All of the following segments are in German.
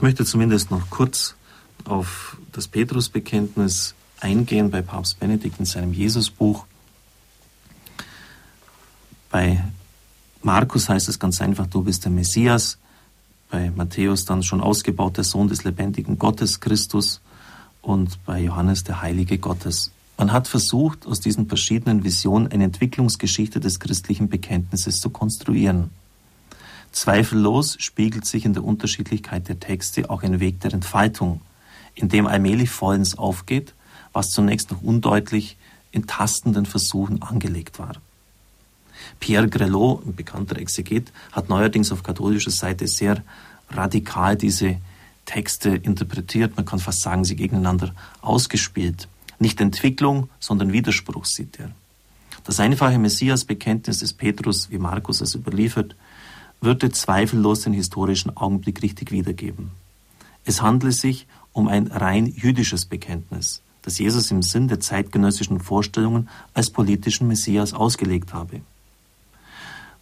Ich möchte zumindest noch kurz auf das Petrusbekenntnis eingehen bei Papst Benedikt in seinem Jesusbuch. Bei Markus heißt es ganz einfach, du bist der Messias. Bei Matthäus dann schon ausgebaut der Sohn des lebendigen Gottes, Christus. Und bei Johannes der Heilige Gottes. Man hat versucht, aus diesen verschiedenen Visionen eine Entwicklungsgeschichte des christlichen Bekenntnisses zu konstruieren. Zweifellos spiegelt sich in der Unterschiedlichkeit der Texte auch ein Weg der Entfaltung, in dem allmählich vollends aufgeht, was zunächst noch undeutlich in tastenden Versuchen angelegt war. Pierre Grelot, ein bekannter Exeget, hat neuerdings auf katholischer Seite sehr radikal diese Texte interpretiert, man kann fast sagen, sie gegeneinander ausgespielt. Nicht Entwicklung, sondern Widerspruch sieht er. Das einfache Messias-Bekenntnis des Petrus, wie Markus es überliefert, würde zweifellos den historischen Augenblick richtig wiedergeben. Es handle sich um ein rein jüdisches Bekenntnis, das Jesus im Sinn der zeitgenössischen Vorstellungen als politischen Messias ausgelegt habe.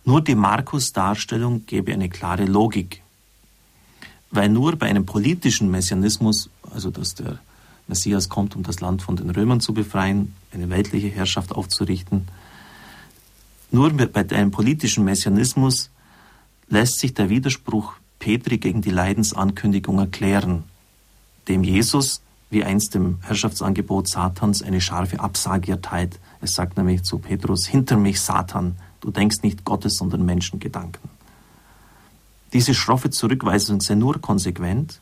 Nur die Markus-Darstellung gebe eine klare Logik, weil nur bei einem politischen Messianismus, also dass der Messias kommt, um das Land von den Römern zu befreien, eine weltliche Herrschaft aufzurichten, nur bei einem politischen Messianismus lässt sich der Widerspruch Petri gegen die Leidensankündigung erklären, dem Jesus wie einst dem Herrschaftsangebot Satans eine scharfe Absage erteilt. Es sagt nämlich zu Petrus, hinter mich Satan, du denkst nicht Gottes, sondern Menschengedanken. Diese schroffe Zurückweisung sei nur konsequent,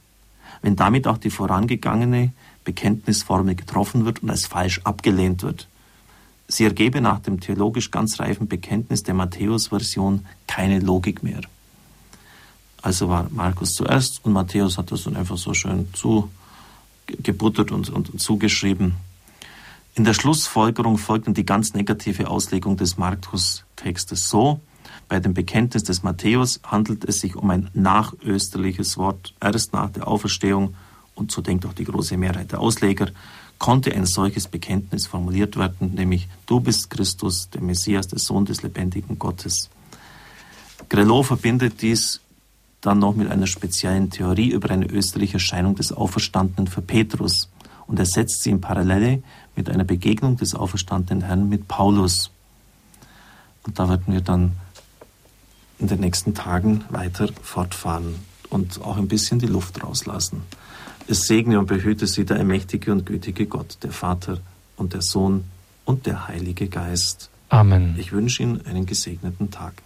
wenn damit auch die vorangegangene Bekenntnisformel getroffen wird und als falsch abgelehnt wird. Sie ergebe nach dem theologisch ganz reifen Bekenntnis der Matthäus-Version keine Logik mehr. Also war Markus zuerst und Matthäus hat das dann einfach so schön zugebuttert und, und zugeschrieben. In der Schlussfolgerung folgt dann die ganz negative Auslegung des Markus-Textes so. Bei dem Bekenntnis des Matthäus handelt es sich um ein nachösterliches Wort, erst nach der Auferstehung, und so denkt auch die große Mehrheit der Ausleger, konnte ein solches Bekenntnis formuliert werden, nämlich du bist Christus, der Messias, der Sohn des lebendigen Gottes. Grelot verbindet dies dann noch mit einer speziellen Theorie über eine österliche Erscheinung des Auferstandenen für Petrus und er setzt sie in Parallele mit einer Begegnung des auferstandenen Herrn mit Paulus. Und da werden wir dann in den nächsten Tagen weiter fortfahren und auch ein bisschen die Luft rauslassen. Es segne und behüte sie der allmächtige und gütige Gott, der Vater und der Sohn und der Heilige Geist. Amen. Ich wünsche Ihnen einen gesegneten Tag.